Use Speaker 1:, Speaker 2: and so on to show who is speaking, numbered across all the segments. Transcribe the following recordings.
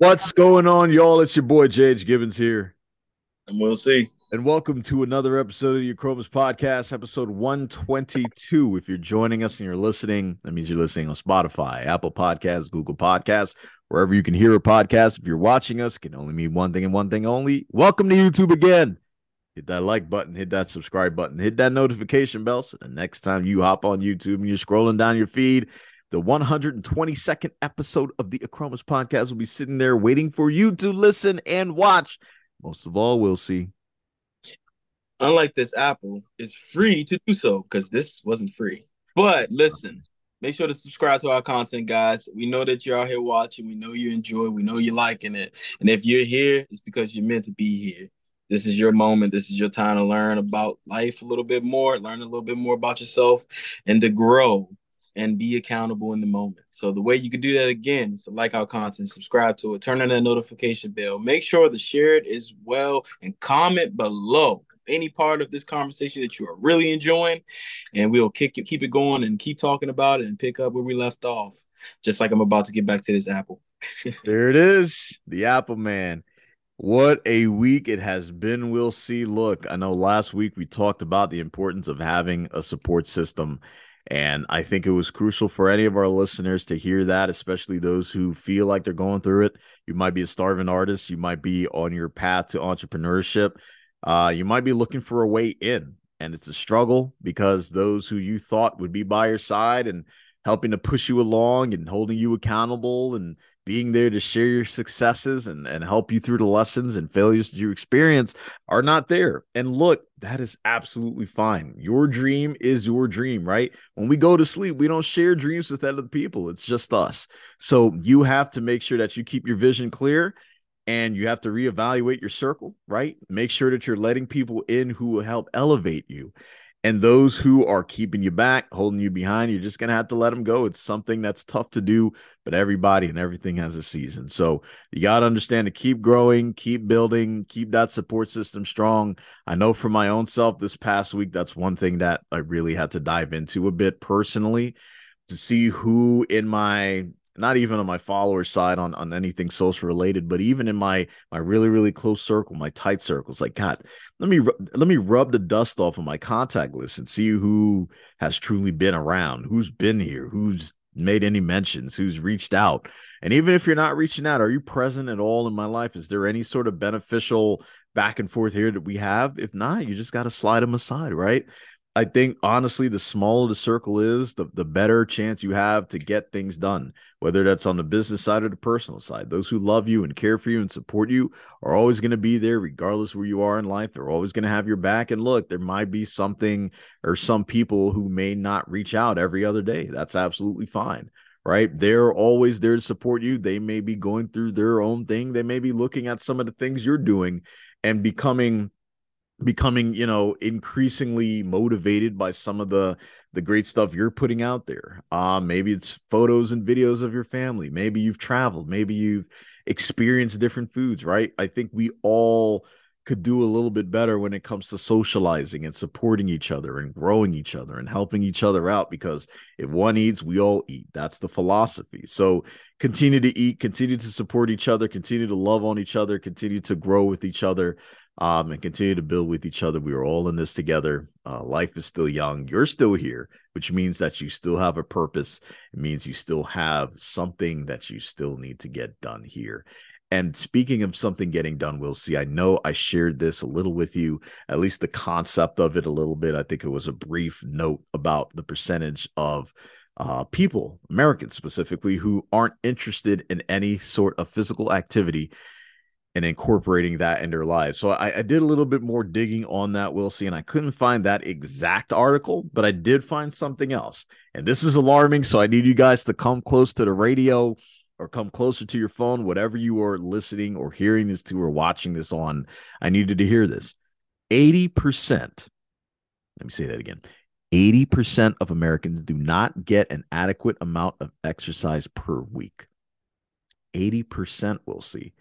Speaker 1: What's going on, y'all? It's your boy JH Gibbons here.
Speaker 2: And we'll see.
Speaker 1: And welcome to another episode of your Chromas Podcast, episode 122. If you're joining us and you're listening, that means you're listening on Spotify, Apple Podcasts, Google Podcasts, wherever you can hear a podcast. If you're watching us, can only mean one thing and one thing only. Welcome to YouTube again. Hit that like button, hit that subscribe button, hit that notification bell. So the next time you hop on YouTube and you're scrolling down your feed, the 122nd episode of the Achromous podcast will be sitting there waiting for you to listen and watch. Most of all, we'll see.
Speaker 2: Unlike this Apple, it's free to do so because this wasn't free. But listen, make sure to subscribe to our content, guys. We know that you're out here watching. We know you enjoy. We know you're liking it. And if you're here, it's because you're meant to be here. This is your moment. This is your time to learn about life a little bit more, learn a little bit more about yourself, and to grow and be accountable in the moment. So the way you can do that again is to like our content, subscribe to it, turn on that notification bell, make sure to share it as well, and comment below any part of this conversation that you are really enjoying, and we'll kick it, keep it going, and keep talking about it, and pick up where we left off. Just like I'm about to get back to this apple.
Speaker 1: there it is, the Apple Man. What a week it has been. We'll see. Look, I know last week we talked about the importance of having a support system and I think it was crucial for any of our listeners to hear that, especially those who feel like they're going through it. You might be a starving artist, you might be on your path to entrepreneurship, uh, you might be looking for a way in, and it's a struggle because those who you thought would be by your side and helping to push you along and holding you accountable and being there to share your successes and, and help you through the lessons and failures that you experience are not there. And look, that is absolutely fine. Your dream is your dream, right? When we go to sleep, we don't share dreams with other people, it's just us. So you have to make sure that you keep your vision clear and you have to reevaluate your circle, right? Make sure that you're letting people in who will help elevate you. And those who are keeping you back, holding you behind, you're just going to have to let them go. It's something that's tough to do, but everybody and everything has a season. So you got to understand to keep growing, keep building, keep that support system strong. I know for my own self this past week, that's one thing that I really had to dive into a bit personally to see who in my not even on my follower side on on anything social related but even in my my really really close circle my tight circles like god let me let me rub the dust off of my contact list and see who has truly been around who's been here who's made any mentions who's reached out. And even if you're not reaching out are you present at all in my life? Is there any sort of beneficial back and forth here that we have? If not you just got to slide them aside right I think honestly, the smaller the circle is, the, the better chance you have to get things done, whether that's on the business side or the personal side. Those who love you and care for you and support you are always going to be there, regardless where you are in life. They're always going to have your back. And look, there might be something or some people who may not reach out every other day. That's absolutely fine. Right. They're always there to support you. They may be going through their own thing. They may be looking at some of the things you're doing and becoming becoming you know increasingly motivated by some of the the great stuff you're putting out there. Uh maybe it's photos and videos of your family. Maybe you've traveled. Maybe you've experienced different foods right? I think we all could do a little bit better when it comes to socializing and supporting each other and growing each other and helping each other out because if one eats we all eat. That's the philosophy. So continue to eat continue to support each other continue to love on each other continue to grow with each other um, and continue to build with each other. We are all in this together. Uh, life is still young. You're still here, which means that you still have a purpose. It means you still have something that you still need to get done here. And speaking of something getting done, we'll see. I know I shared this a little with you, at least the concept of it a little bit. I think it was a brief note about the percentage of uh, people, Americans specifically, who aren't interested in any sort of physical activity and incorporating that in their lives. So I, I, did a little bit more digging on that, Will see, and I couldn't find that exact article, but I did find something else. And this is alarming. So I need you guys to come close to the radio or come closer to your phone, whatever you are listening or hearing this to or watching this on. I needed to hear this. 80%, let me say that again. 80% of Americans do not get an adequate amount of exercise per week. 80% we'll see.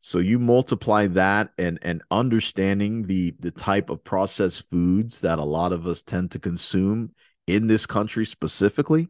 Speaker 1: So you multiply that and and understanding the the type of processed foods that a lot of us tend to consume in this country specifically.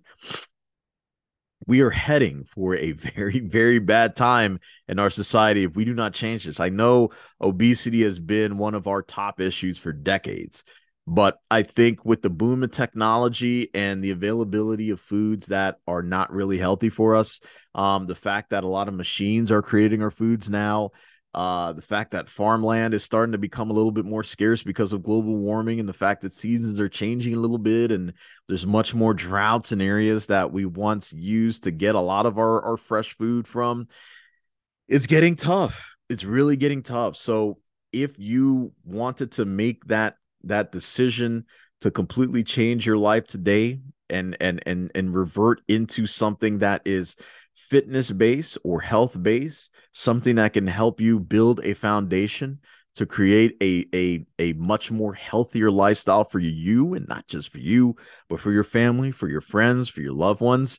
Speaker 1: we are heading for a very, very bad time in our society if we do not change this. I know obesity has been one of our top issues for decades, but I think with the boom of technology and the availability of foods that are not really healthy for us, um, the fact that a lot of machines are creating our foods now, uh, the fact that farmland is starting to become a little bit more scarce because of global warming and the fact that seasons are changing a little bit and there's much more droughts in areas that we once used to get a lot of our, our fresh food from it's getting tough. It's really getting tough. So if you wanted to make that that decision to completely change your life today and and and and revert into something that is fitness base or health base, something that can help you build a foundation to create a a a much more healthier lifestyle for you and not just for you, but for your family, for your friends, for your loved ones.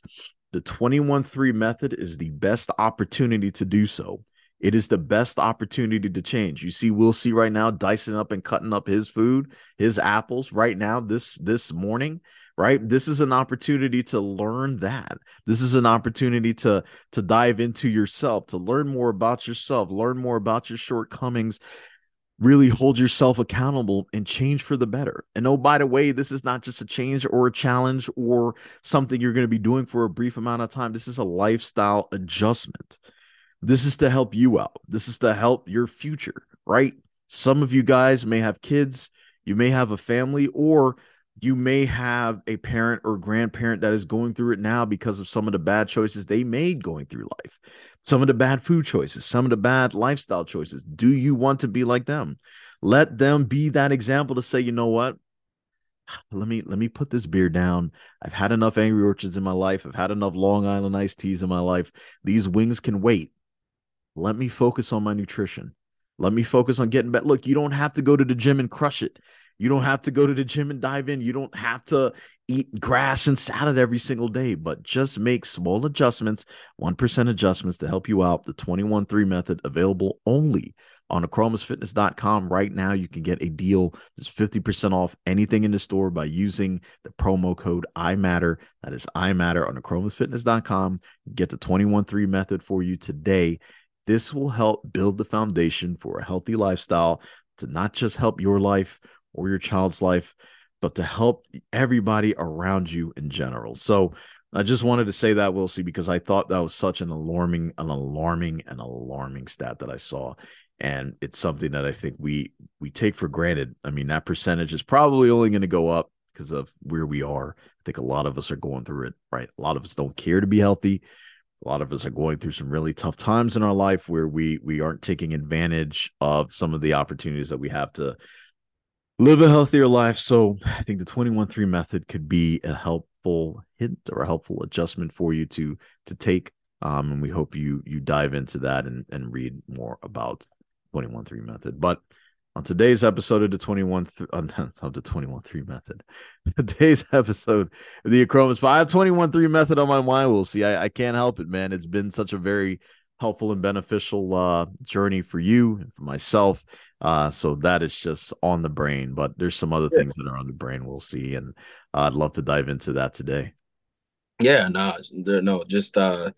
Speaker 1: The 21-3 method is the best opportunity to do so. It is the best opportunity to change. You see, we'll see right now dicing up and cutting up his food, his apples right now, this this morning right? This is an opportunity to learn that. This is an opportunity to to dive into yourself to learn more about yourself learn more about your shortcomings really hold yourself accountable and change for the better. And oh by the way this is not just a change or a challenge or something you're going to be doing for a brief amount of time. This is a lifestyle adjustment this is to help you out this is to help your future right some of you guys may have kids you may have a family or you may have a parent or grandparent that is going through it now because of some of the bad choices they made going through life, some of the bad food choices, some of the bad lifestyle choices. Do you want to be like them? Let them be that example to say, you know what? Let me let me put this beer down. I've had enough Angry Orchards in my life. I've had enough Long Island iced teas in my life. These wings can wait. Let me focus on my nutrition. Let me focus on getting better. Look, you don't have to go to the gym and crush it. You don't have to go to the gym and dive in. You don't have to eat grass and salad every single day, but just make small adjustments, 1% adjustments to help you out. The 21 3 method available only on acromasfitness.com right now. You can get a deal, just 50% off anything in the store by using the promo code IMATTER. That is IMATTER on acromasfitness.com. Get the 21 3 method for you today. This will help build the foundation for a healthy lifestyle to not just help your life or your child's life, but to help everybody around you in general. So I just wanted to say that, Wilsey, because I thought that was such an alarming, an alarming, an alarming stat that I saw. And it's something that I think we we take for granted. I mean, that percentage is probably only going to go up because of where we are. I think a lot of us are going through it, right? A lot of us don't care to be healthy. A lot of us are going through some really tough times in our life where we we aren't taking advantage of some of the opportunities that we have to live a healthier life. So I think the 21 3 method could be a helpful hint or a helpful adjustment for you to to take. Um, and we hope you you dive into that and, and read more about 21 3 method. But on today's episode of the 21 th- of the 21 3 method, today's episode of the Achromous 5 21 3 method on my mind. We'll see. I, I can't help it, man. It's been such a very helpful and beneficial uh, journey for you and for myself. Uh, so that is just on the brain, but there's some other yeah. things that are on the brain we'll see, and uh, I'd love to dive into that today.
Speaker 2: Yeah, no, no, just uh,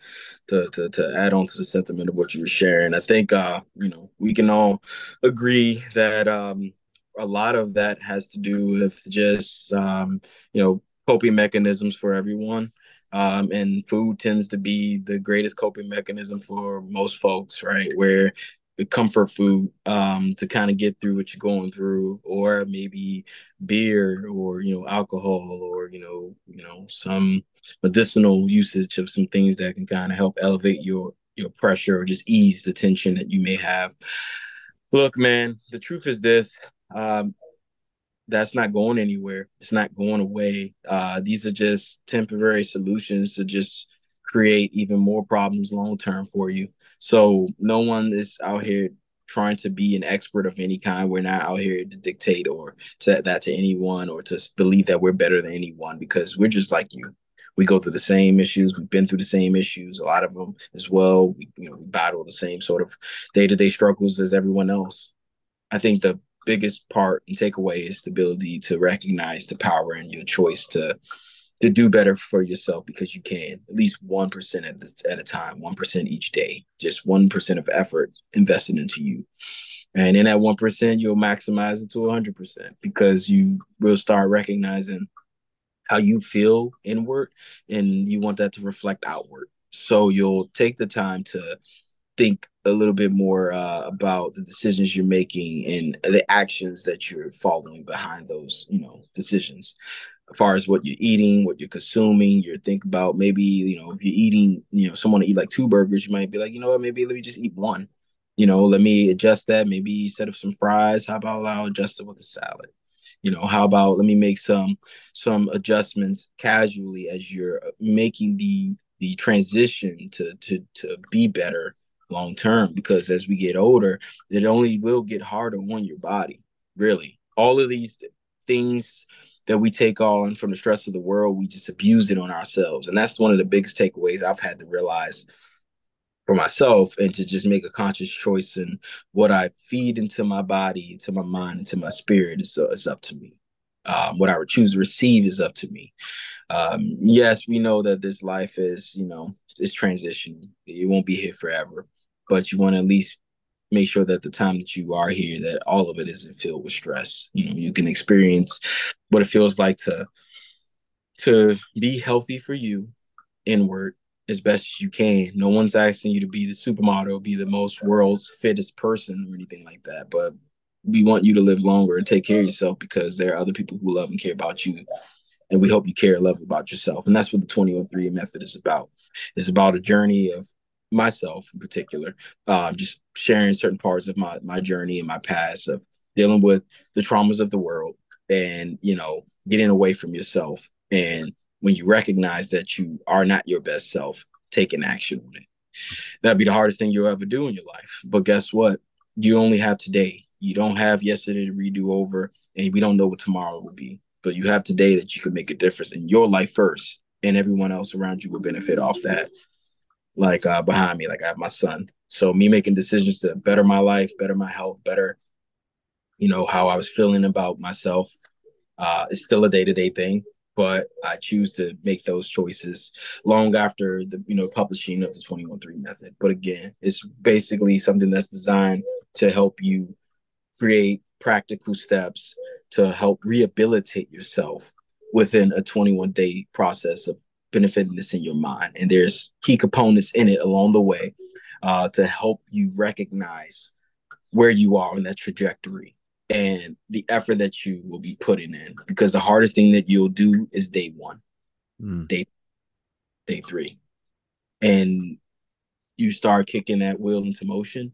Speaker 2: to, to to add on to the sentiment of what you were sharing, I think uh, you know we can all agree that um, a lot of that has to do with just um, you know coping mechanisms for everyone. Um, and food tends to be the greatest coping mechanism for most folks, right? Where comfort food um, to kind of get through what you're going through, or maybe beer, or you know, alcohol, or you know, you know, some medicinal usage of some things that can kind of help elevate your your pressure or just ease the tension that you may have. Look, man, the truth is this: um, that's not going anywhere. It's not going away. Uh, these are just temporary solutions to just create even more problems long term for you. So no one is out here trying to be an expert of any kind. We're not out here to dictate or to that to anyone or to believe that we're better than anyone because we're just like you. We go through the same issues. We've been through the same issues, a lot of them as well. We, you know, battle the same sort of day to day struggles as everyone else. I think the biggest part and takeaway is the ability to recognize the power in your choice to to do better for yourself because you can at least 1% at, this, at a time 1% each day just 1% of effort invested into you. And in that 1% you'll maximize it to 100% because you will start recognizing how you feel inward and you want that to reflect outward. So you'll take the time to think a little bit more uh, about the decisions you're making and the actions that you're following behind those you know decisions far as what you're eating what you're consuming you're think about maybe you know if you're eating you know someone to eat like two burgers you might be like you know what? Maybe let me just eat one. You know let me adjust that. Maybe instead of some fries. How about i'll adjust it with a salad? You know how about let me make some some adjustments casually as you're uh, making the the transition to to to be better long term because as we get older, it only will get harder on your body. Really, all of these things that we take all on from the stress of the world, we just abuse it on ourselves, and that's one of the biggest takeaways I've had to realize for myself and to just make a conscious choice in what I feed into my body, into my mind, into my spirit. It's, uh, it's up to me. Um, what I would choose to receive is up to me. Um, yes, we know that this life is, you know, it's transition. It won't be here forever but you want to at least make sure that the time that you are here that all of it isn't filled with stress. You know you can experience what it feels like to to be healthy for you inward as best as you can. No one's asking you to be the supermodel be the most world's fittest person or anything like that but we want you to live longer and take care of yourself because there are other people who love and care about you and we hope you care and love about yourself. And that's what the 21-3 method is about. It's about a journey of myself in particular, uh, just sharing certain parts of my my journey and my past of dealing with the traumas of the world and you know getting away from yourself. And when you recognize that you are not your best self taking action on it. That'd be the hardest thing you'll ever do in your life. But guess what? You only have today. You don't have yesterday to redo over and we don't know what tomorrow will be. But you have today that you can make a difference in your life first and everyone else around you will benefit off that like uh, behind me. Like I have my son. So me making decisions to better my life, better my health, better, you know, how I was feeling about myself. Uh, it's still a day to day thing, but I choose to make those choices long after the you know publishing of the 21 3 method. But again, it's basically something that's designed to help you create practical steps to help rehabilitate yourself within a 21 day process of benefiting this in your mind. And there's key components in it along the way uh, to help you recognize where you are on that trajectory and the effort that you will be putting in. Because the hardest thing that you'll do is day one, mm. day day three, and you start kicking that wheel into motion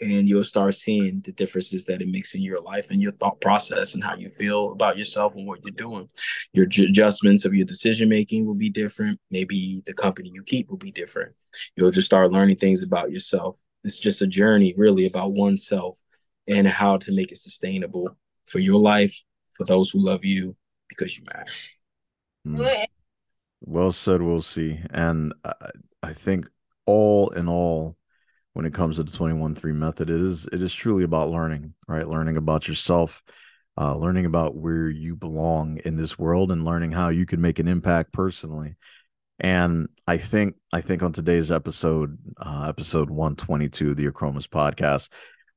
Speaker 2: and you'll start seeing the differences that it makes in your life and your thought process and how you feel about yourself and what you're doing. Your adjustments of your decision making will be different. Maybe the company you keep will be different. You'll just start learning things about yourself. It's just a journey, really, about oneself and how to make it sustainable for your life, for those who love you, because you matter.
Speaker 1: Mm. Well said, we'll see. And I, I think all in all, when it comes to the 21-3 method it is it is truly about learning right? Learning about yourself uh, learning about where you belong in this world and learning how you can make an impact personally. And i think i think on today's episode uh, episode 122 of the Achromous podcast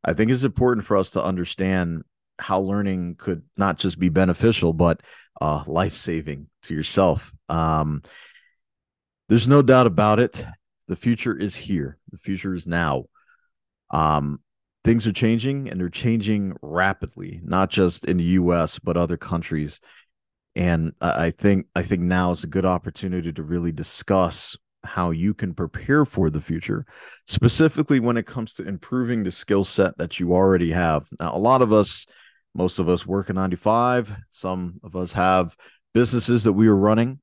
Speaker 1: i think it's important for us to understand how learning could not just be beneficial but uh, life-saving to yourself. Um, there's no doubt about it the future is here. The future is now. Um, things are changing and they're changing rapidly, not just in the US, but other countries. And I think I think now is a good opportunity to really discuss how you can prepare for the future, specifically when it comes to improving the skill set that you already have. Now, a lot of us, most of us work a 95, some of us have businesses that we are running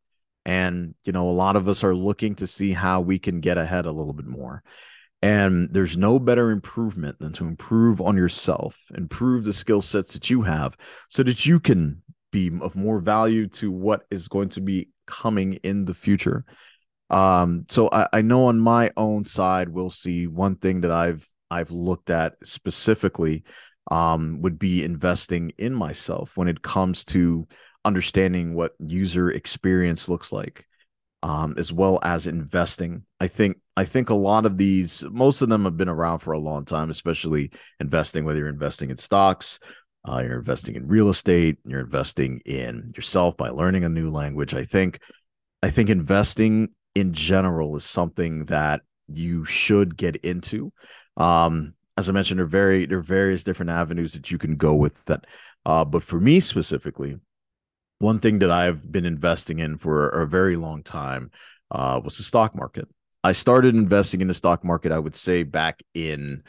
Speaker 1: and, you know, a lot of us are looking to see how we can get ahead a little bit more. And there's no better improvement than to improve on yourself, improve the skill sets that you have so that you can be of more value to what is going to be coming in the future. Um, so I, I know on my own side, we'll see one thing that I've I've looked at specifically um, would be investing in myself when it comes to understanding what user experience looks like, um, as well as investing. I think I think a lot of these, most of them have been around for a long time, especially investing. Whether you're investing in stocks, uh, you're investing in real estate, you're investing in yourself by learning a new language. I think I think investing in general is something that you should get into. Um, as I mentioned, there are very there are various different avenues that you can go with that. Uh, but for me specifically, one thing that I've been investing in for a very long time uh, was the stock market. I started investing in the stock market, I would say, back in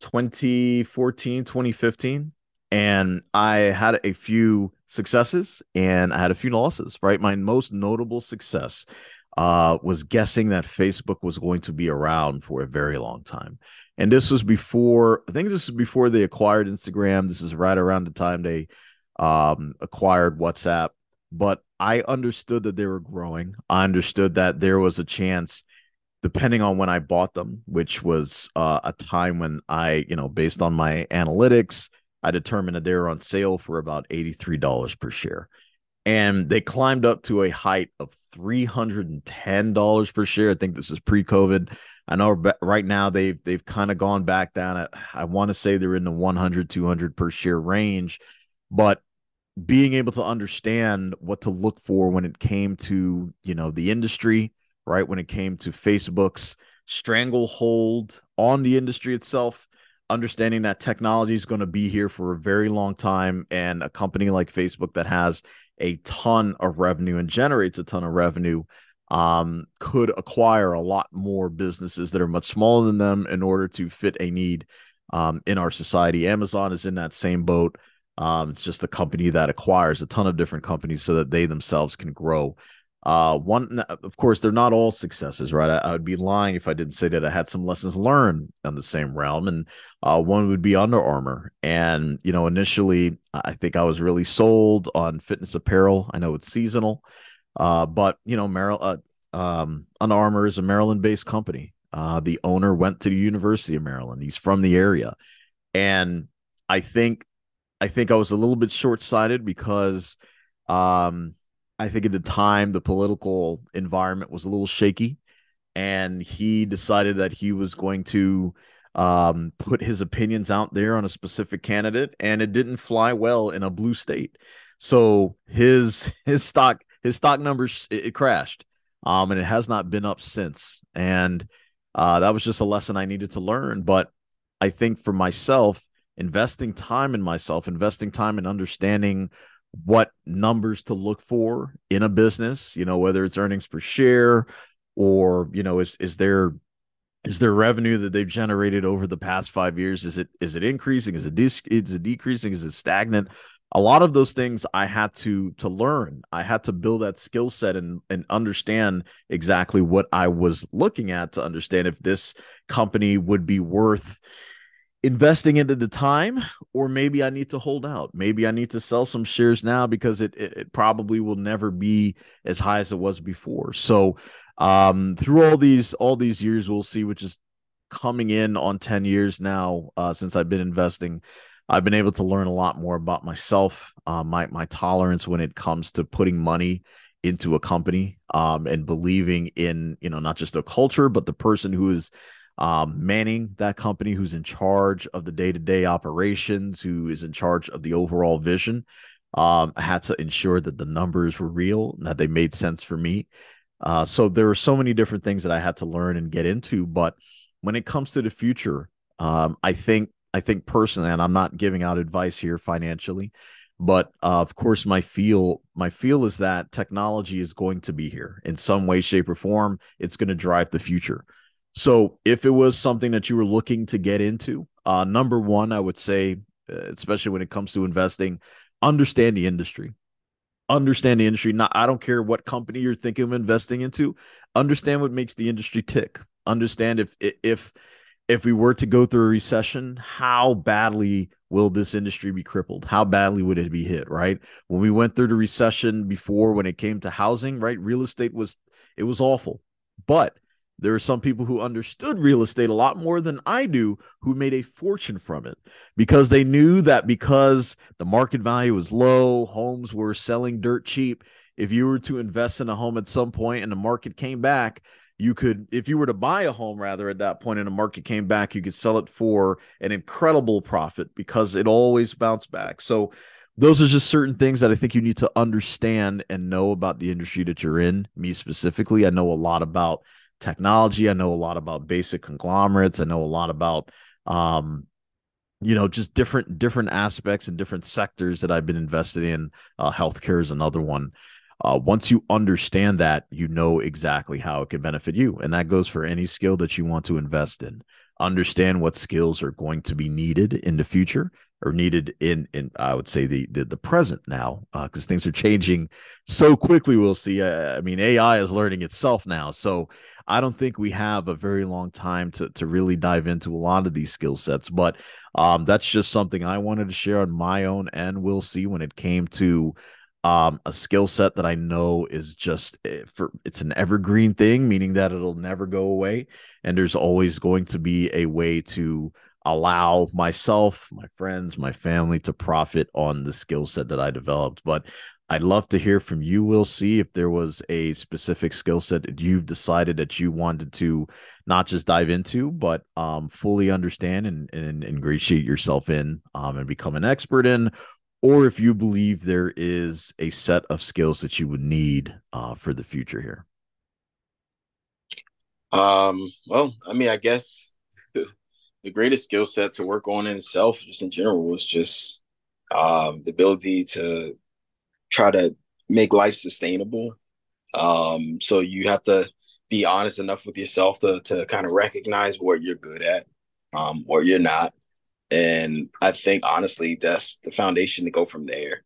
Speaker 1: 2014, 2015. And I had a few successes and I had a few losses, right? My most notable success uh, was guessing that Facebook was going to be around for a very long time. And this was before, I think this was before they acquired Instagram. This is right around the time they um, acquired WhatsApp. But I understood that they were growing. I understood that there was a chance, depending on when I bought them, which was uh, a time when I, you know, based on my analytics, I determined that they were on sale for about $83 per share and they climbed up to a height of $310 per share. I think this is pre-COVID. I know right now they've they've kind of gone back down at I want to say they're in the 100 200 per share range, but being able to understand what to look for when it came to, you know, the industry, right? When it came to Facebook's stranglehold on the industry itself, understanding that technology is going to be here for a very long time and a company like Facebook that has a ton of revenue and generates a ton of revenue um, could acquire a lot more businesses that are much smaller than them in order to fit a need um, in our society. Amazon is in that same boat. Um, it's just a company that acquires a ton of different companies so that they themselves can grow. Uh, one, of course, they're not all successes, right? I, I, would be lying if I didn't say that I had some lessons learned on the same realm, and uh, one would be Under Armour. And you know, initially, I think I was really sold on fitness apparel. I know it's seasonal, uh, but you know, Maryland, uh, um, Under Armour is a Maryland-based company. Uh, the owner went to the University of Maryland. He's from the area, and I think, I think I was a little bit short-sighted because. Um, I think at the time the political environment was a little shaky, and he decided that he was going to um, put his opinions out there on a specific candidate, and it didn't fly well in a blue state. So his his stock his stock numbers it, it crashed, um, and it has not been up since. And uh, that was just a lesson I needed to learn. But I think for myself, investing time in myself, investing time in understanding what numbers to look for in a business, you know, whether it's earnings per share or, you know, is is there is there revenue that they've generated over the past 5 years? Is it is it increasing? Is it de- is it decreasing? Is it stagnant? A lot of those things I had to to learn. I had to build that skill set and and understand exactly what I was looking at to understand if this company would be worth investing into the time or maybe i need to hold out. Maybe i need to sell some shares now because it, it, it probably will never be as high as it was before. So um through all these all these years we'll see which is coming in on 10 years now uh since i've been investing. I've been able to learn a lot more about myself uh, my my tolerance when it comes to putting money into a company um and believing in you know not just a culture but the person who is um, manning that company, who's in charge of the day to day operations, who is in charge of the overall vision. Um, I had to ensure that the numbers were real and that they made sense for me. Uh, so there were so many different things that I had to learn and get into. But when it comes to the future, um, I think I think personally, and I'm not giving out advice here financially, but uh, of course, my feel my feel is that technology is going to be here in some way, shape, or form. It's going to drive the future. So if it was something that you were looking to get into, uh, number one, I would say, uh, especially when it comes to investing, understand the industry. Understand the industry. Not, I don't care what company you're thinking of investing into. Understand what makes the industry tick. Understand if if if we were to go through a recession, how badly will this industry be crippled? How badly would it be hit? Right when we went through the recession before, when it came to housing, right, real estate was it was awful, but there are some people who understood real estate a lot more than I do who made a fortune from it because they knew that because the market value was low, homes were selling dirt cheap. If you were to invest in a home at some point and the market came back, you could if you were to buy a home rather at that point and the market came back you could sell it for an incredible profit because it always bounced back so those are just certain things that i think you need to understand and know about the industry that you're in me specifically i know a lot about technology i know a lot about basic conglomerates i know a lot about um you know just different different aspects and different sectors that i've been invested in uh, healthcare is another one uh, once you understand that, you know exactly how it can benefit you. And that goes for any skill that you want to invest in. Understand what skills are going to be needed in the future or needed in in I would say the the, the present now because uh, things are changing so quickly. We'll see. Uh, I mean, AI is learning itself now, so I don't think we have a very long time to to really dive into a lot of these skill sets. But um, that's just something I wanted to share on my own, and we'll see when it came to um a skill set that i know is just eh, for it's an evergreen thing meaning that it'll never go away and there's always going to be a way to allow myself my friends my family to profit on the skill set that i developed but i'd love to hear from you we'll see if there was a specific skill set that you've decided that you wanted to not just dive into but um fully understand and, and ingratiate yourself in um and become an expert in or if you believe there is a set of skills that you would need uh, for the future here.
Speaker 2: Um, well, I mean, I guess the greatest skill set to work on in itself, just in general, was just um, the ability to try to make life sustainable. Um, so you have to be honest enough with yourself to to kind of recognize what you're good at, um, or you're not, and I think honestly, that's the foundation to go from there.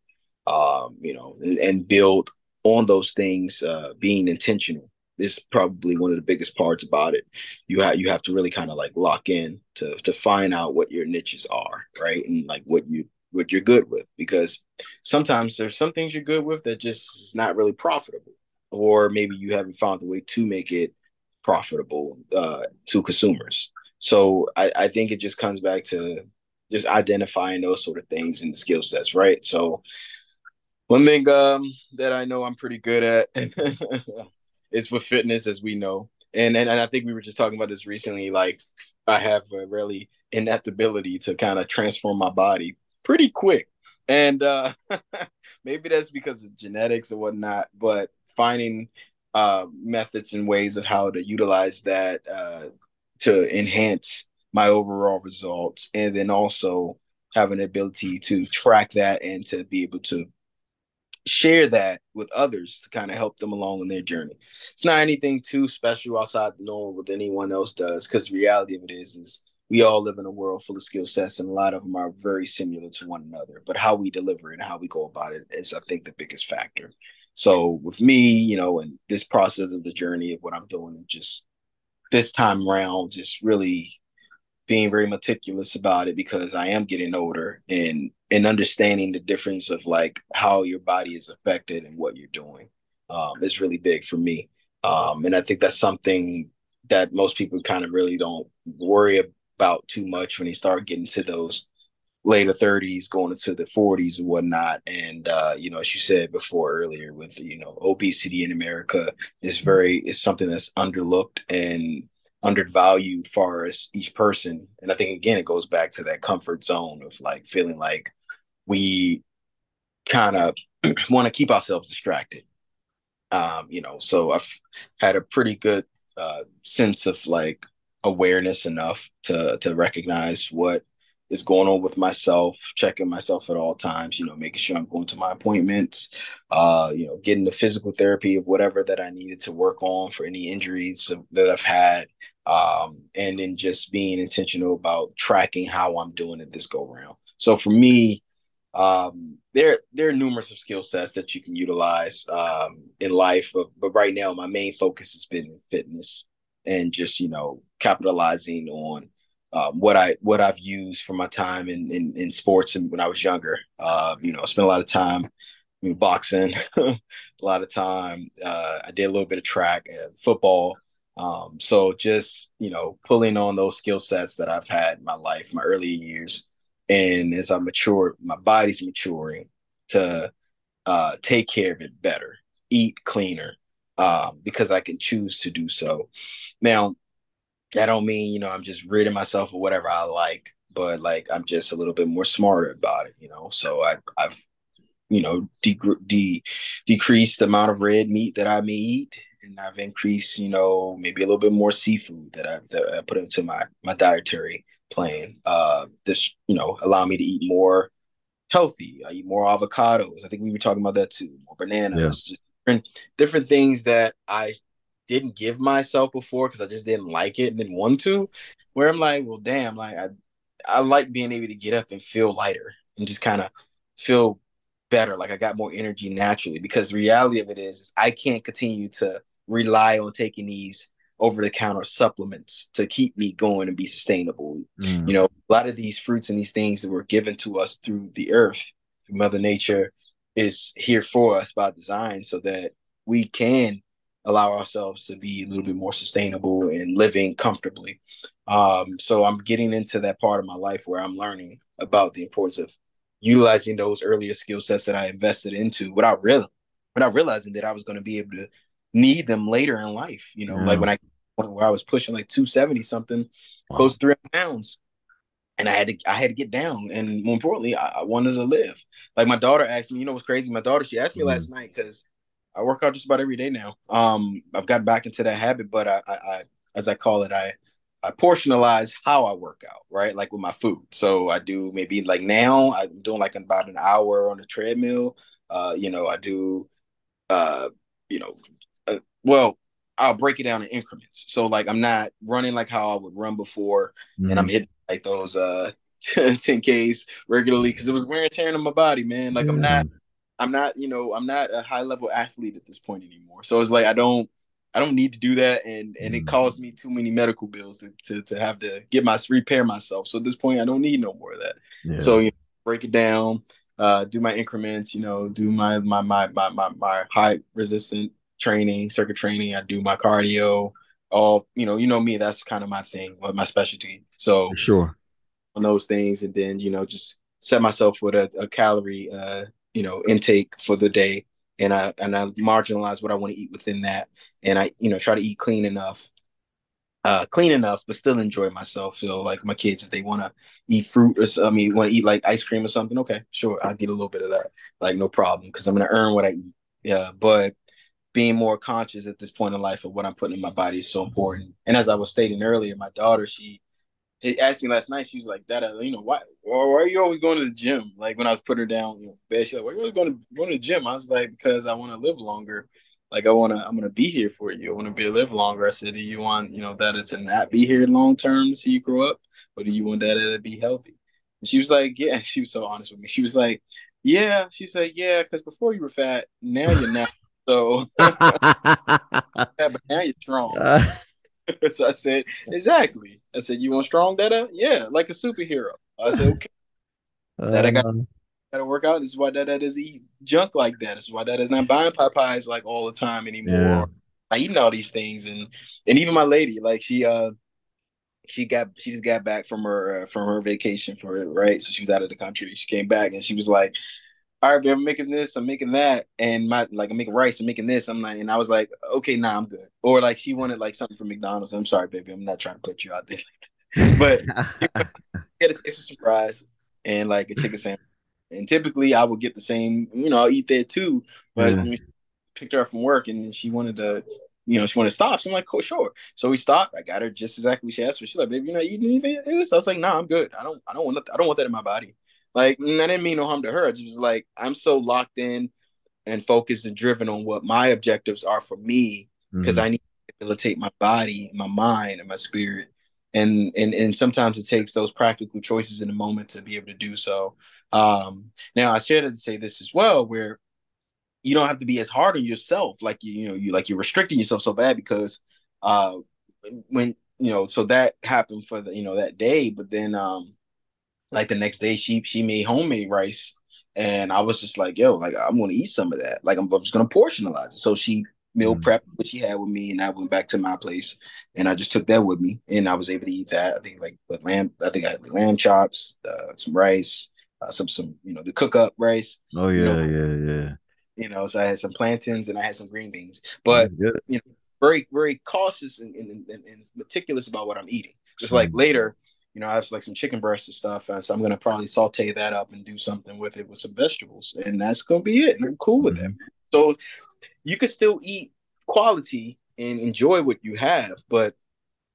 Speaker 2: Um, you know, and build on those things, uh, being intentional is probably one of the biggest parts about it. You have you have to really kind of like lock in to to find out what your niches are, right? And like what you what you're good with because sometimes there's some things you're good with that just is not really profitable or maybe you haven't found a way to make it profitable uh, to consumers so I, I think it just comes back to just identifying those sort of things and the skill sets, right? So one thing um, that I know I'm pretty good at is with fitness, as we know. And, and and I think we were just talking about this recently. Like I have a really inept ability to kind of transform my body pretty quick, and uh, maybe that's because of genetics or whatnot. But finding uh, methods and ways of how to utilize that uh, to enhance my overall results and then also have an ability to track that and to be able to share that with others to kind of help them along in their journey. It's not anything too special outside the norm with anyone else does, because the reality of it is, is we all live in a world full of skill sets, and a lot of them are very similar to one another. But how we deliver and how we go about it is, I think, the biggest factor. So with me, you know, and this process of the journey of what I'm doing, and just this time around, just really being very meticulous about it because I am getting older and and understanding the difference of like how your body is affected and what you're doing um, is really big for me. Um, and I think that's something that most people kind of really don't worry about too much when they start getting to those later 30s going into the 40s and whatnot and uh, you know as you said before earlier with you know obesity in america is very is something that's underlooked and undervalued far as each person. And I think again it goes back to that comfort zone of like feeling like we kind of want to keep ourselves distracted. Um, you know, so I've had a pretty good uh, sense of like awareness enough to to recognize what is going on with myself, checking myself at all times, you know, making sure I'm going to my appointments, uh, you know, getting the physical therapy of whatever that I needed to work on for any injuries that I've had, um, and then just being intentional about tracking how I'm doing it this go round. So for me, um, there there are numerous of skill sets that you can utilize um, in life, but but right now my main focus has been fitness and just you know capitalizing on um, what I what I've used for my time in in, in sports and when I was younger. Uh, you know, I spent a lot of time I mean, boxing, a lot of time. Uh, I did a little bit of track, football, Um, so just you know, pulling on those skill sets that I've had in my life, my early years, and as I mature, my body's maturing to uh, take care of it better, eat cleaner, um, because I can choose to do so. Now, I don't mean you know I'm just ridding myself of whatever I like, but like I'm just a little bit more smarter about it, you know. So I, I've you know de- de- decreased the amount of red meat that I may eat and I've increased, you know, maybe a little bit more seafood that I've that I put into my my dietary plan. Uh, this, you know, allow me to eat more healthy. I eat more avocados. I think we were talking about that too. More bananas, yeah. different different things that I didn't give myself before because I just didn't like it and didn't want to. Where I'm like, well, damn, like I I like being able to get up and feel lighter and just kind of feel better. Like I got more energy naturally because the reality of it is, is I can't continue to rely on taking these over the counter supplements to keep me going and be sustainable. Mm. You know, a lot of these fruits and these things that were given to us through the earth, through Mother Nature, is here for us by design so that we can allow ourselves to be a little bit more sustainable and living comfortably. Um, so I'm getting into that part of my life where I'm learning about the importance of utilizing those earlier skill sets that I invested into without real without realizing that I was going to be able to need them later in life. You know, yeah. like when I where I was pushing like 270 something, wow. close to 300 pounds. And I had to I had to get down. And more importantly, I, I, wanted to live. Like my daughter asked me, you know what's crazy? My daughter, she asked me mm last night because I work out just about every day now. Um, I've gotten back into that habit, but I, I, I as I call it, I I portionalize how I work out, right? Like with my food. So I do maybe like now I'm doing like about an hour on the treadmill. Uh, you know, I do uh, you know, well, I'll break it down in increments. So like I'm not running like how I would run before, mm-hmm. and I'm mm-hmm. hitting like those uh 10Ks regularly because it was wear and tearing on my body, man. Like I'm not I'm not, you know, I'm not a high level athlete at this point anymore. So it's like I don't I don't need to do that and and it mm. caused me too many medical bills to, to, to have to get my repair myself. So at this point I don't need no more of that. Yeah. So you know, break it down, uh do my increments, you know, do my my my my my, my high resistant training, circuit training. I do my cardio. All you know, you know me. That's kind of my thing, my specialty. So
Speaker 1: For sure
Speaker 2: on those things, and then you know just set myself with a, a calorie, uh, you know, intake for the day, and I and I marginalize what I want to eat within that, and I you know try to eat clean enough. Uh, clean enough, but still enjoy myself. So, like my kids, if they want to eat fruit or I mean, want to eat like ice cream or something, okay, sure, I'll get a little bit of that, like no problem, because I'm gonna earn what I eat. Yeah, but being more conscious at this point in life of what I'm putting in my body is so important. And as I was stating earlier, my daughter, she asked me last night, she was like, Dad, you know, why, why are you always going to the gym? Like when I was putting her down, you know, bed, she's like, why are you always going to, going to the gym? I was like, because I want to live longer. Like I want to, I'm going to be here for you. I want to be live longer. I said, do you want, you know, that to not be here long term see you grow up? Or do you want that to be healthy? And she was like, yeah. She was so honest with me. She was like, yeah. She said, yeah, because before you were fat, now you're not. So, yeah, but now you're strong. Uh, so I said, exactly. I said, you want strong data? Yeah, like a superhero. I said, okay. Uh, that I got to work out. This is why Dada doesn't eat junk like that. This is why Dada's not buying Popeyes like all the time anymore. Yeah. I eating all these things, and and even my lady, like she uh she got she just got back from her uh, from her vacation for it, right? So she was out of the country. She came back and she was like, all right, I'm making this, I'm making that, and my like I'm making rice, I'm making this. I'm like, and I was like, okay, nah, I'm good. Or like she wanted like something from McDonald's. I'm sorry, baby, I'm not trying to put you out there, but get a extra surprise and like a chicken sandwich. And typically, I would get the same. You know, I'll eat that too. But yeah. picked her up from work, and she wanted to you know, she wanted to stop. So I'm like, cool, sure. So we stopped. I got her just exactly what she asked for. She's like, baby, you're not eating anything? I was like, nah, I'm good. I don't, I don't want, I don't want that in my body. Like, I didn't mean no harm to her. It was like I'm so locked in and focused and driven on what my objectives are for me because mm-hmm. I need to rehabilitate my body, my mind, and my spirit. And and and sometimes it takes those practical choices in the moment to be able to do so. Um, now I should to say this as well, where you don't have to be as hard on yourself, like you you know you like you're restricting yourself so bad because uh when you know so that happened for the you know that day, but then um like the next day, she she made homemade rice, and I was just like, yo, like I'm gonna eat some of that. Like I'm, I'm just gonna portionalize it. So she meal mm. prep, which he had with me, and I went back to my place, and I just took that with me, and I was able to eat that. I think like with lamb, I think I had like lamb chops, uh, some rice, uh, some some you know the cook up rice.
Speaker 1: Oh yeah,
Speaker 2: you know,
Speaker 1: yeah, yeah.
Speaker 2: You know, so I had some plantains and I had some green beans, but you know, very very cautious and, and, and, and, meticulous about what I'm eating. Just like mm. later, you know, I have like some chicken breasts and stuff, so I'm gonna probably saute that up and do something with it with some vegetables, and that's gonna be it. And I'm cool with mm-hmm. that. So you can still eat quality and enjoy what you have, but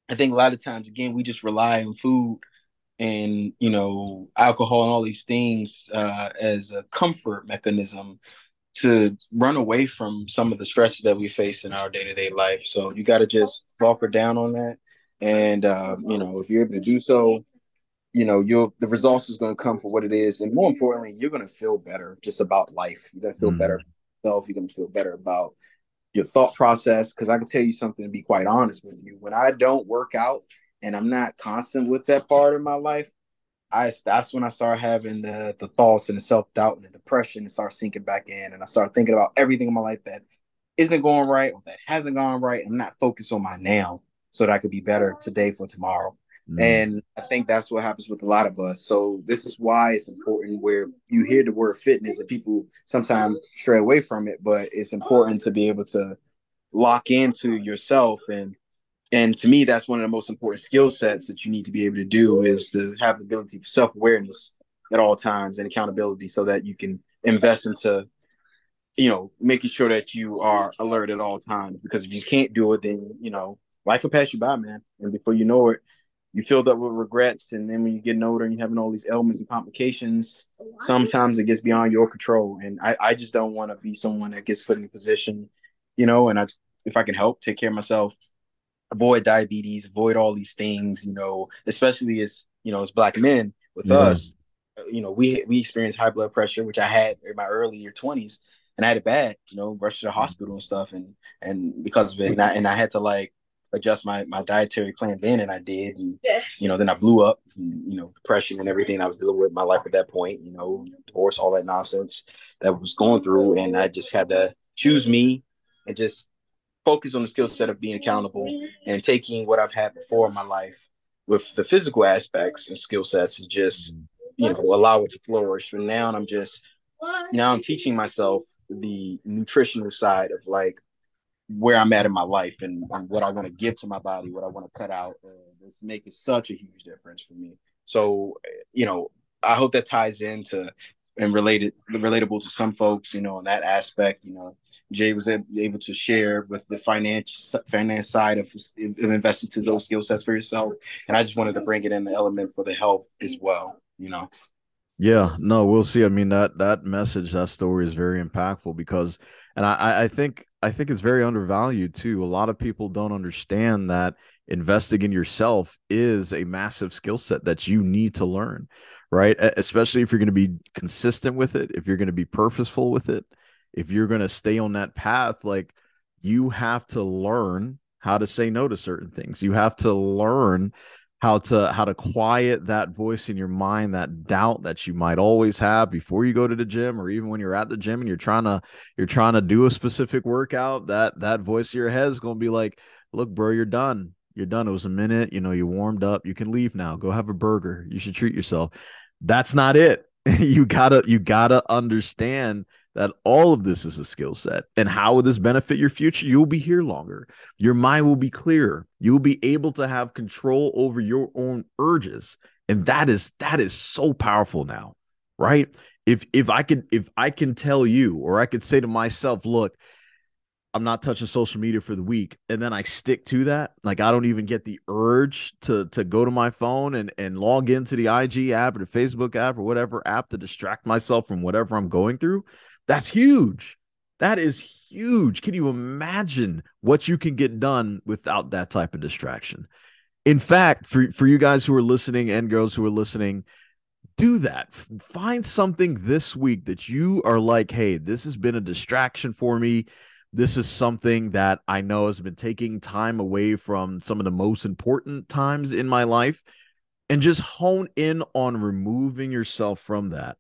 Speaker 2: I think a lot of times again we just rely on food and you know alcohol and all these things uh, as a comfort mechanism to run away from some of the stresses that we face in our day-to-day life so you got to just walk her down on that and uh, you know if you're able to do so you know you'll the results is going to come for what it is. And more importantly you're going to feel better just about life. You're going to feel mm. better yourself. You're going to feel better about your thought process. Because i can tell you something to be quite honest with you. When i don't work out and i'm not constant with that part of my life I that's when I start having the the thoughts and the self doubt and the depression and start sinking back in, and I start thinking about everything in my life that isn't going right or that hasn't gone right. I'm not focused on my now, so that I could be better today for tomorrow. Mm. And I think that's what happens with a lot of us. So this is why it's important where you hear the word fitness and people sometimes stray away from it, but it's important to be able to lock into yourself and and to me that's one of the most important skill sets that you need to be able to do is to have the ability for self-awareness at all times and accountability so that you can invest into you know making sure that you are alert at all times because if you can't do it then you know life will pass you by man. And before you know it you filled up with regrets. And then when you get older and you're having all these ailments and complications sometimes it gets beyond your control. And i, I just don't want to be someone that gets put in a position you know and i if i can help take care of myself avoid diabetes, avoid all these things, you know, especially as, you know, as black men with yeah. us, uh, you know, we we experience high blood pressure, which I had in my earlier 20s and I had it bad, you know, rushed to the hospital and stuff. And and because of it and I, and I had to like adjust my my dietary plan then and I did and yeah. you know then I blew up and, you know depression and everything I was dealing with my life at that point you know divorce all that nonsense that was going through and I just had to choose me and just focus on the skill set of being accountable mm-hmm. and taking what I've had before in my life with the physical aspects and skill sets and just you know allow it to flourish. And now I'm just now I'm teaching myself the nutritional side of like where I'm at in my life and, and what I want to give to my body, what I want to cut out. Uh, it's making such a huge difference for me. So, you know, I hope that ties into and related relatable to some folks, you know, in that aspect. You know, Jay was able to share with the finance finance side of, of investing to those skill sets for yourself, and I just wanted to bring it in the element for the health as well. You know.
Speaker 1: Yeah, no, we'll see. I mean that that message, that story is very impactful because, and I I think I think it's very undervalued too. A lot of people don't understand that investing in yourself is a massive skill set that you need to learn right? Especially if you're going to be consistent with it, if you're going to be purposeful with it, if you're going to stay on that path, like you have to learn how to say no to certain things. You have to learn how to how to quiet that voice in your mind that doubt that you might always have before you go to the gym or even when you're at the gym and you're trying to you're trying to do a specific workout that that voice in your head is going to be like look bro you're done. You're done. It was a minute. You know you warmed up. You can leave now. Go have a burger. You should treat yourself. That's not it. you gotta you gotta understand that all of this is a skill set and how will this benefit your future? You'll be here longer. Your mind will be clearer. You'll be able to have control over your own urges and that is that is so powerful now right? If if i could if i can tell you or i could say to myself look I'm not touching social media for the week and then I stick to that like I don't even get the urge to to go to my phone and and log into the IG app or the Facebook app or whatever app to distract myself from whatever I'm going through that's huge that is huge can you imagine what you can get done without that type of distraction in fact for for you guys who are listening and girls who are listening do that find something this week that you are like hey this has been a distraction for me this is something that I know has been taking time away from some of the most important times in my life. And just hone in on removing yourself from that.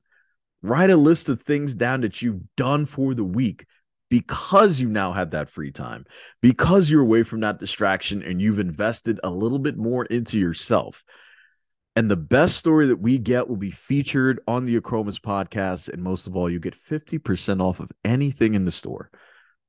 Speaker 1: Write a list of things down that you've done for the week. because you now have that free time, because you're away from that distraction and you've invested a little bit more into yourself. And the best story that we get will be featured on the Achromous podcast. And most of all, you get 50% off of anything in the store.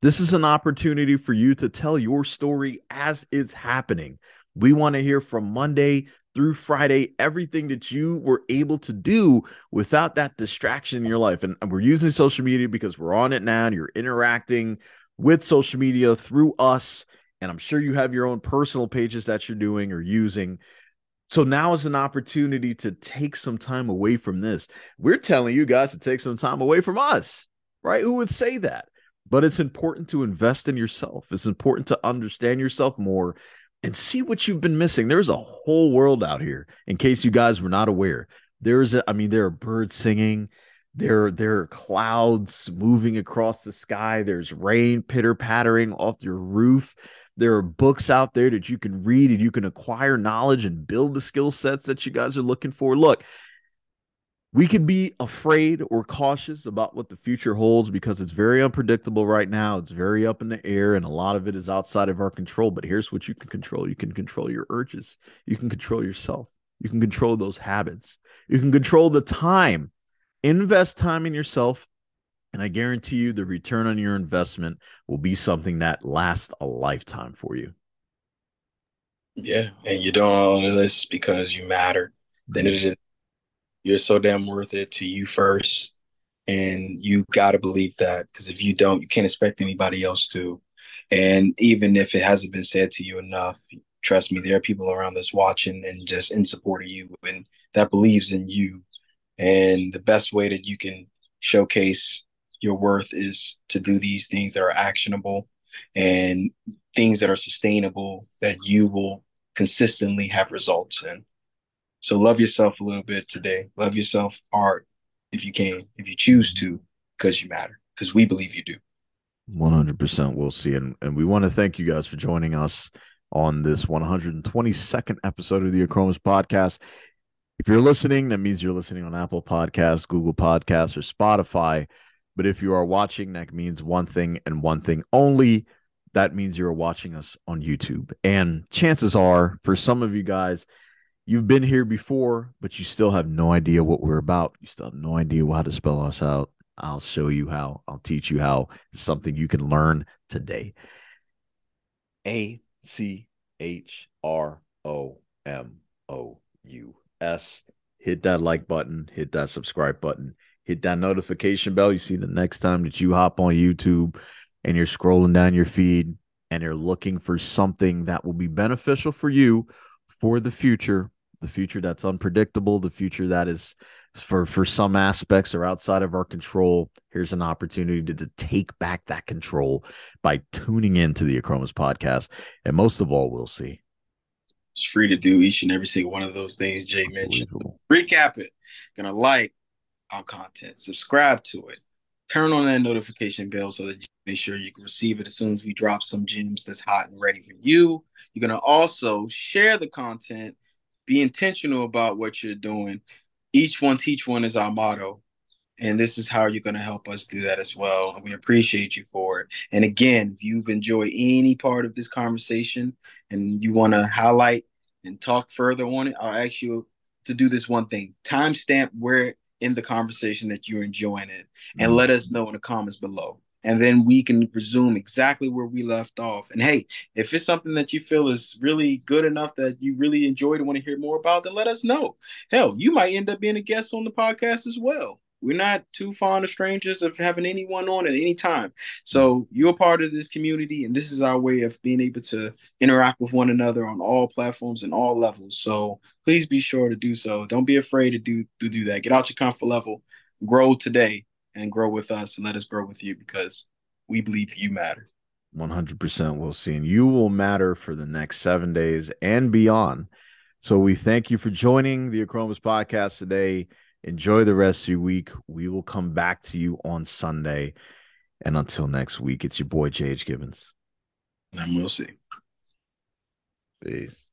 Speaker 1: This is an opportunity for you to tell your story as it's happening. We want to hear from Monday through Friday everything that you were able to do without that distraction in your life. And, we're using social media because we're on it now and you're interacting with social media through us. And I'm sure you have your own personal pages that you're doing or using. So now is an opportunity to take some time away from this. We're telling you guys to take some time away from us, right? Who would say that? But it's important to invest in yourself. It's important to understand yourself more and see what you've been missing. There's a whole world out here, in case you guys were not aware. There's, a, I mean, there are birds singing. There, there are clouds moving across the sky. There's rain pitter pattering off your roof. There are books out there that you can read and you can acquire knowledge and build the skill sets that you guys are looking for. Look, we could be afraid or cautious about what the future holds because it's very unpredictable right now. It's very up in the air, and a lot of it is outside of our control. But here's what you can control you can control your urges, you can control yourself, you can control those habits, you can control the time. Invest time in yourself. And I guarantee you the return on your investment will be something that lasts a lifetime for you.
Speaker 2: Yeah. And doing all of this because you matter. Then it you're so damn worth it to you first. And you got to believe that because if you don't, you can't expect anybody else to. And even if it hasn't been said to you enough, trust me, there are people around us watching and just in support of you and that believes in you. And the best way that you can showcase your worth is to do these things that are actionable and things that are sustainable that you will consistently have results in. So love yourself a little bit today. Love yourself hard if you can, if you choose to, because you matter, because we believe you do.
Speaker 1: 100% we'll see. And, and we want to thank you guys for joining us on this 122nd episode of the Achromous podcast. If you're listening, that means you're listening on Apple Podcasts, Google Podcasts, or Spotify. But if you are watching, that means one thing and one thing only. That means you're watching us on YouTube. And chances are, for some of you guys, you've been here before, but you still have no idea what we're about. You still have no idea how to spell us out. I'll show you how. I'll teach you how. It's something you can learn today. A C H R O M O U S. Hit that like button, hit that subscribe button, hit that notification bell. You see the next time that you hop on YouTube and you're scrolling down your feed and you're looking for something that will be beneficial for you for the future the future that's unpredictable, the future that is for for some aspects are outside of our control. Here's an opportunity to, to take back that control by tuning into the Achromous podcast. And most of all, we'll see.
Speaker 2: It's free to do each and every single one of those things Jay mentioned. Recap it. Gonna like our content, subscribe to it, turn on that notification bell so that you make sure you can receive it as soon as we drop some gems that's hot and ready for you. You're gonna also share the content be intentional about what you're doing. Each one teach one is our motto. And this is how you're going to help us do that as well. And we appreciate you for it. And again, if you've enjoyed any part of this conversation and you want to highlight and talk further on it, I'll ask you to do this one thing timestamp where in the conversation that you're enjoying it and mm-hmm. let us know in the comments below and then we can resume exactly where we left off. And hey, if it's something that you feel is really good enough that you really enjoyed and want to hear more about, then let us know. Hell, you might end up being a guest on the podcast as well. We're not too fond of strangers of having anyone on at any time. So you're part of this community, and this is our way of being able to interact with one another on all platforms and all levels. So please be sure to do so. Don't be afraid to do to do that. Get out your comfort level, grow today, and grow with us and let us grow with you because we believe you matter.
Speaker 1: 100% we'll see. And you will matter for the next seven days and beyond. So we thank you for joining the Achromous podcast today. Enjoy the rest of your week. We will come back to you on Sunday. And until next week, it's your boy, J.H. Gibbons.
Speaker 2: And we'll see.
Speaker 1: Peace.